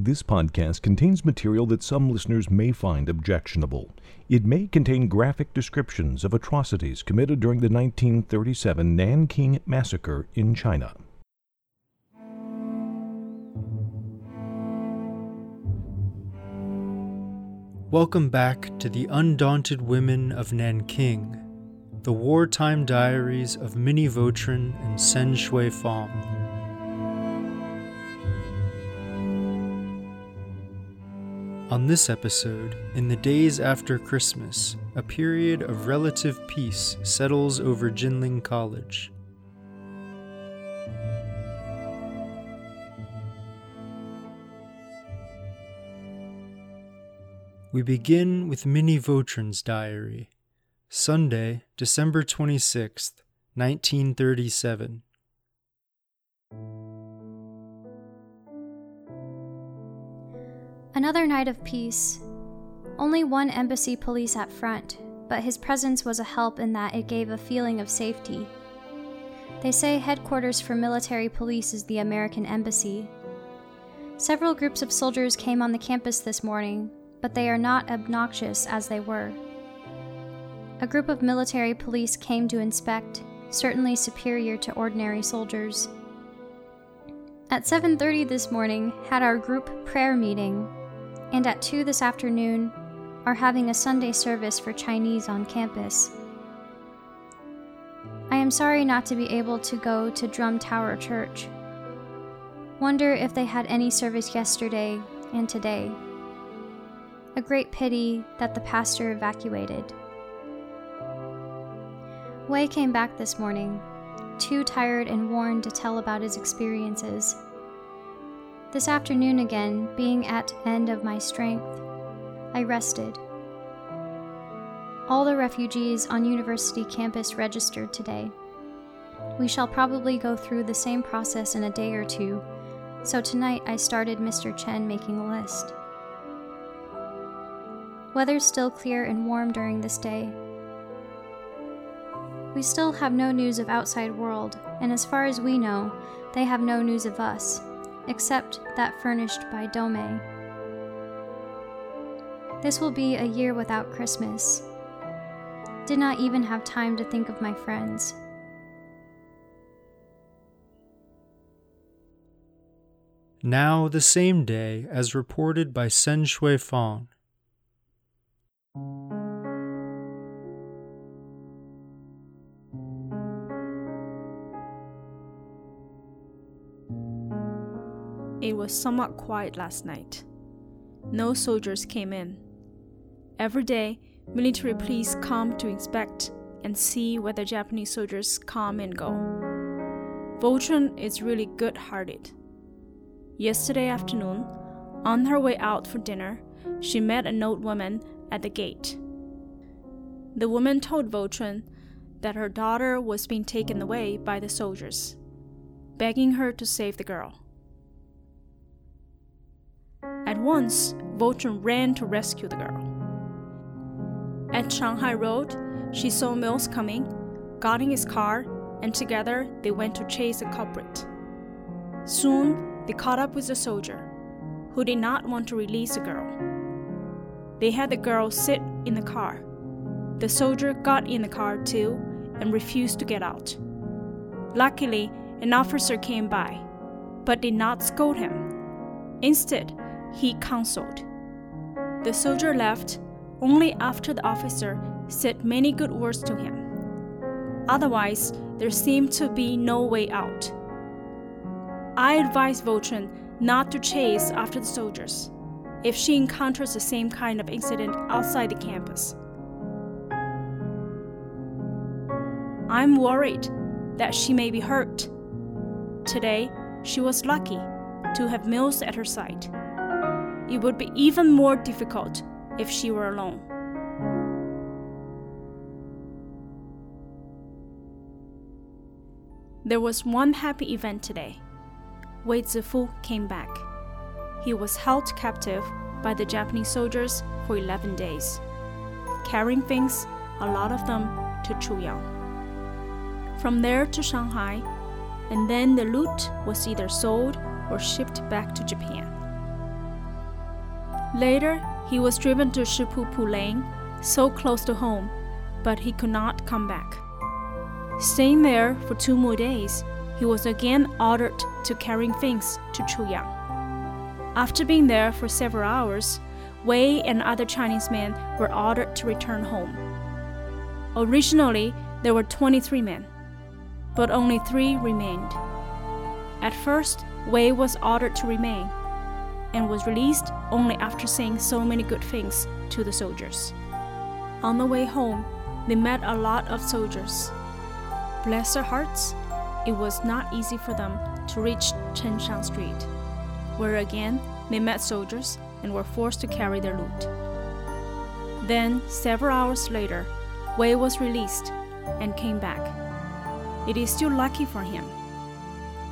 This podcast contains material that some listeners may find objectionable. It may contain graphic descriptions of atrocities committed during the 1937 Nanking Massacre in China. Welcome back to the Undaunted Women of Nanking, the wartime diaries of Minnie Vautrin and Sen Shui Fong. On this episode, in the days after Christmas, a period of relative peace settles over Jinling College. We begin with Minnie Vautrin's diary. Sunday, December 26th, 1937. Another night of peace. Only one embassy police at front, but his presence was a help in that it gave a feeling of safety. They say headquarters for military police is the American Embassy. Several groups of soldiers came on the campus this morning, but they are not obnoxious as they were. A group of military police came to inspect, certainly superior to ordinary soldiers. At 7:30 this morning had our group prayer meeting and at 2 this afternoon are having a Sunday service for Chinese on campus. I am sorry not to be able to go to Drum Tower Church. Wonder if they had any service yesterday and today. A great pity that the pastor evacuated. Wei came back this morning, too tired and worn to tell about his experiences. This afternoon again, being at end of my strength, I rested. All the refugees on university campus registered today. We shall probably go through the same process in a day or two, so tonight I started Mr. Chen making a list. Weather still clear and warm during this day. We still have no news of outside world, and as far as we know, they have no news of us except that furnished by Domei. This will be a year without Christmas. Did not even have time to think of my friends. Now, the same day, as reported by Sen Shui Fong. It was somewhat quiet last night. No soldiers came in. Every day, military police come to inspect and see whether Japanese soldiers come and go. Vautrin is really good hearted. Yesterday afternoon, on her way out for dinner, she met an old woman at the gate. The woman told Vautrin that her daughter was being taken away by the soldiers, begging her to save the girl. At once, Vautrin ran to rescue the girl. At Shanghai Road, she saw Mills coming, got in his car, and together they went to chase the culprit. Soon, they caught up with the soldier, who did not want to release the girl. They had the girl sit in the car. The soldier got in the car too and refused to get out. Luckily, an officer came by, but did not scold him. Instead, he counseled. The soldier left only after the officer said many good words to him. Otherwise, there seemed to be no way out. I advise Vautrin not to chase after the soldiers if she encounters the same kind of incident outside the campus. I'm worried that she may be hurt. Today, she was lucky to have Mills at her side. It would be even more difficult if she were alone. There was one happy event today. Wei Zifu came back. He was held captive by the Japanese soldiers for 11 days, carrying things, a lot of them, to Chuyang. From there to Shanghai, and then the loot was either sold or shipped back to Japan. Later, he was driven to Shipupu Lane, so close to home, but he could not come back. Staying there for two more days, he was again ordered to carrying things to Chuyang. After being there for several hours, Wei and other Chinese men were ordered to return home. Originally, there were 23 men, but only three remained. At first, Wei was ordered to remain and was released only after saying so many good things to the soldiers. On the way home, they met a lot of soldiers. Bless their hearts, it was not easy for them to reach Chengshang Street, where again they met soldiers and were forced to carry their loot. Then, several hours later, Wei was released and came back. It is still lucky for him.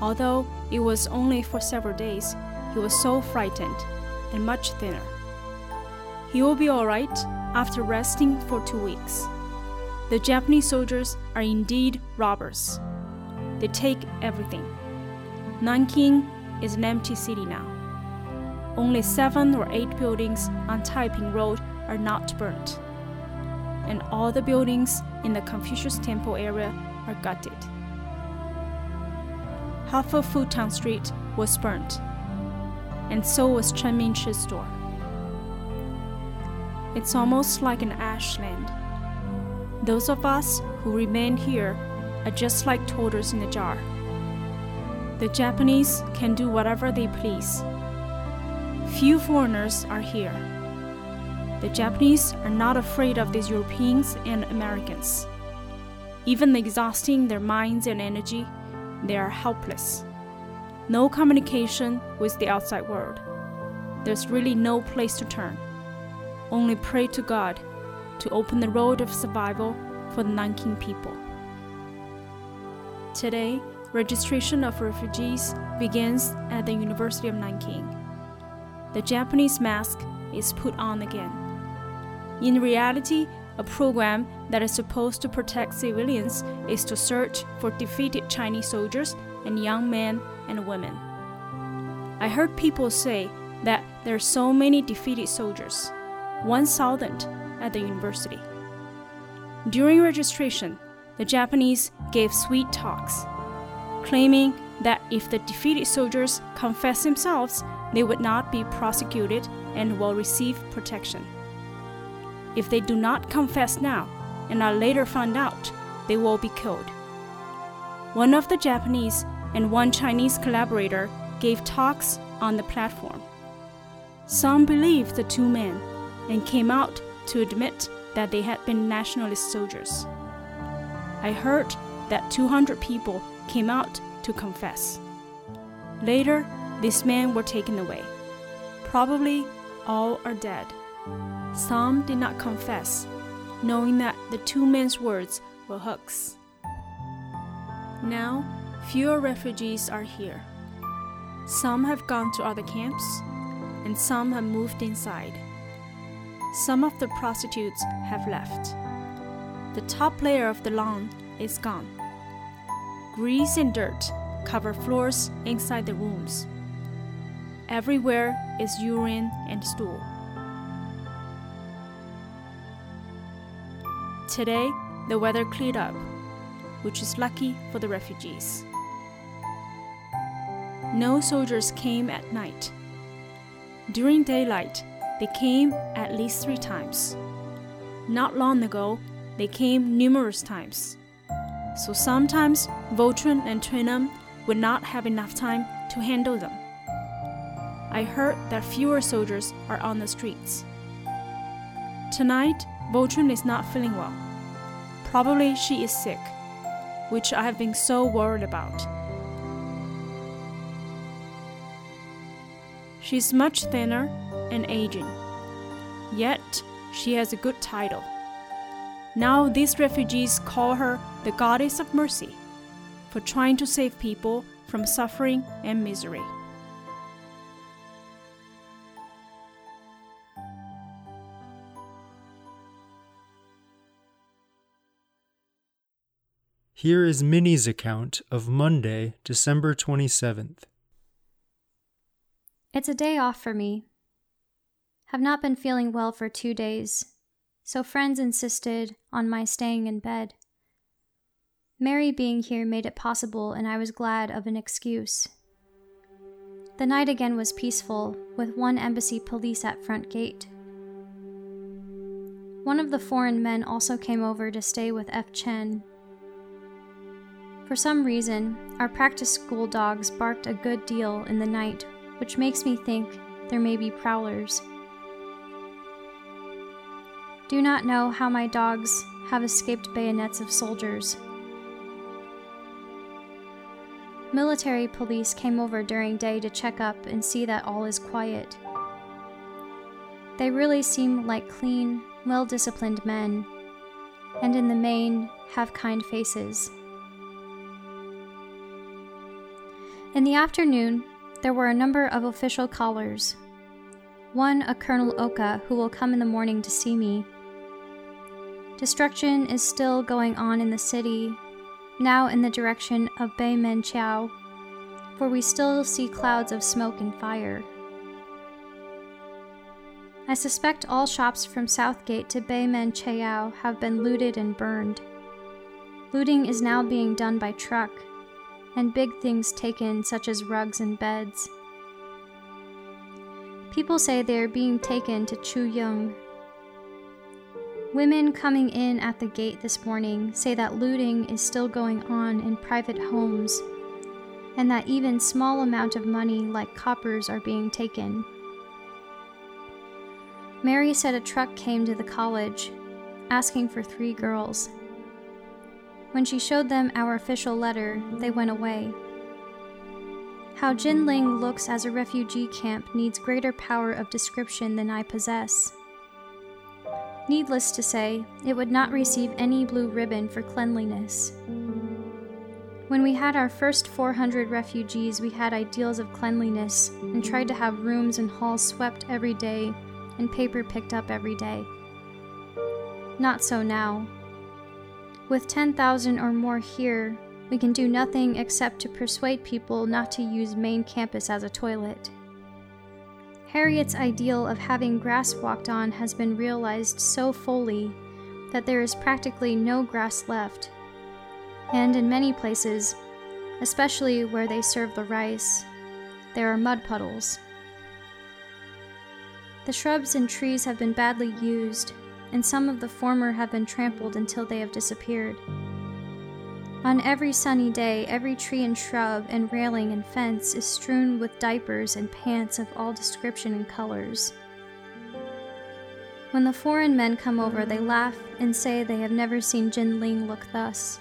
Although it was only for several days, he was so frightened and much thinner. He will be alright after resting for two weeks. The Japanese soldiers are indeed robbers. They take everything. Nanking is an empty city now. Only seven or eight buildings on Taiping Road are not burnt. And all the buildings in the Confucius Temple area are gutted. Half of Futown Street was burnt, and so was Chen Mingchi's store. It's almost like an ashland. Those of us who remain here are just like toaders in a jar. The Japanese can do whatever they please. Few foreigners are here. The Japanese are not afraid of these Europeans and Americans. Even exhausting their minds and energy, they are helpless. No communication with the outside world. There's really no place to turn. Only pray to God to open the road of survival for the Nanking people. Today, registration of refugees begins at the University of Nanking. The Japanese mask is put on again. In reality, a program that is supposed to protect civilians is to search for defeated Chinese soldiers and young men and women. I heard people say that there are so many defeated soldiers, 1,000 at the university. During registration, the Japanese gave sweet talks, claiming that if the defeated soldiers confess themselves, they would not be prosecuted and will receive protection. If they do not confess now and are later found out, they will be killed. One of the Japanese and one Chinese collaborator gave talks on the platform. Some believed the two men and came out to admit that they had been nationalist soldiers. I heard that 200 people came out to confess. Later, these men were taken away. Probably all are dead. Some did not confess, knowing that the two men's words were hooks. Now, fewer refugees are here. Some have gone to other camps, and some have moved inside. Some of the prostitutes have left. The top layer of the lawn is gone. Grease and dirt cover floors inside the rooms. Everywhere is urine and stool. Today, the weather cleared up, which is lucky for the refugees. No soldiers came at night. During daylight, they came at least three times. Not long ago, they came numerous times. So sometimes Vautrin and Twinem would not have enough time to handle them. I heard that fewer soldiers are on the streets. Tonight, Vautrin is not feeling well. Probably she is sick, which I have been so worried about. She's much thinner and aging, yet she has a good title. Now these refugees call her the Goddess of Mercy for trying to save people from suffering and misery. Here is Minnie's account of Monday, December 27th. It's a day off for me. Have not been feeling well for two days, so friends insisted on my staying in bed. Mary being here made it possible, and I was glad of an excuse. The night again was peaceful, with one embassy police at front gate. One of the foreign men also came over to stay with F. Chen. For some reason, our practice school dogs barked a good deal in the night, which makes me think there may be prowlers. Do not know how my dogs have escaped bayonets of soldiers. Military police came over during day to check up and see that all is quiet. They really seem like clean, well disciplined men, and in the main have kind faces. In the afternoon, there were a number of official callers. One, a Colonel Oka, who will come in the morning to see me. Destruction is still going on in the city, now in the direction of Beimenqiao, for we still see clouds of smoke and fire. I suspect all shops from Southgate to Beimenqiao have been looted and burned. Looting is now being done by truck, and big things taken, such as rugs and beds. People say they are being taken to Chuyong. Women coming in at the gate this morning say that looting is still going on in private homes, and that even small amount of money like coppers are being taken. Mary said a truck came to the college asking for three girls. When she showed them our official letter, they went away. How Jinling looks as a refugee camp needs greater power of description than I possess. Needless to say, it would not receive any blue ribbon for cleanliness. When we had our first 400 refugees, we had ideals of cleanliness and tried to have rooms and halls swept every day and paper picked up every day. Not so now. With 10,000 or more here, we can do nothing except to persuade people not to use main campus as a toilet. Harriet's ideal of having grass walked on has been realized so fully that there is practically no grass left. And in many places, especially where they serve the rice, there are mud puddles. The shrubs and trees have been badly used, and some of the former have been trampled until they have disappeared. On every sunny day, every tree and shrub and railing and fence is strewn with diapers and pants of all description and colors. When the foreign men come over, they laugh and say they have never seen Jinling look thus.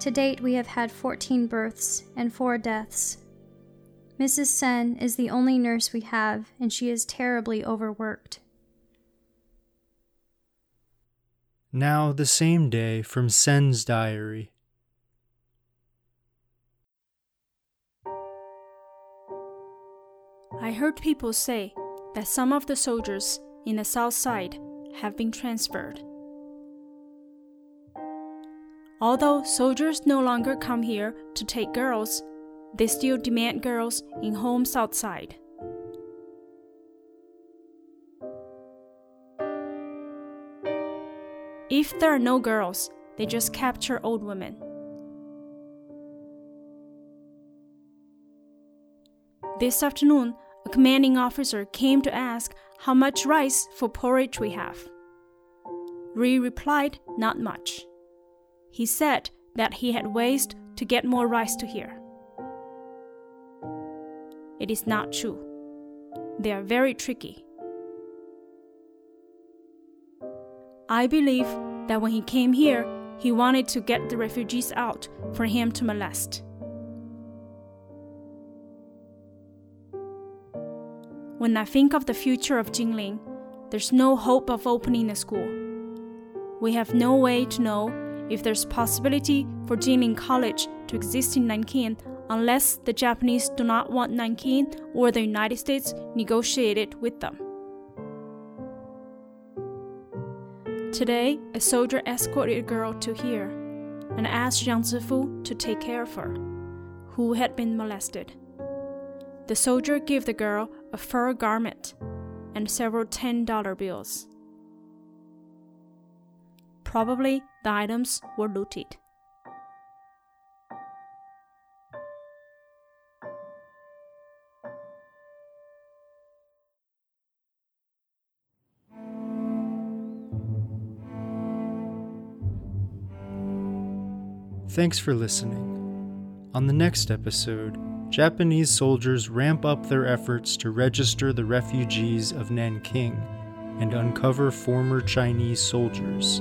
To date, we have had 14 births and 4 deaths, Mrs. Sen is the only nurse we have, and she is terribly overworked. Now, the same day from Sen's diary. I heard people say that some of the soldiers in the south side have been transferred. Although soldiers no longer come here to take girls, they still demand girls in homes outside. If there are no girls, they just capture old women. This afternoon, a commanding officer came to ask how much rice for porridge we have. Ri replied, Not much. He said that he had ways to get more rice to here. It is not true. They are very tricky. I believe that when he came here, he wanted to get the refugees out for him to molest. When I think of the future of Jinling, there's no hope of opening a school. We have no way to know if there's possibility for Jinling College to exist in Nanking unless the Japanese do not want Nanking or the United States negotiate it with them. Today, a soldier escorted a girl to here and asked Yang Zifu to take care of her, who had been molested. The soldier gave the girl a fur garment, and several $10 bills. Probably the items were looted. Thanks for listening. On the next episode, Japanese soldiers ramp up their efforts to register the refugees of Nanking and uncover former Chinese soldiers.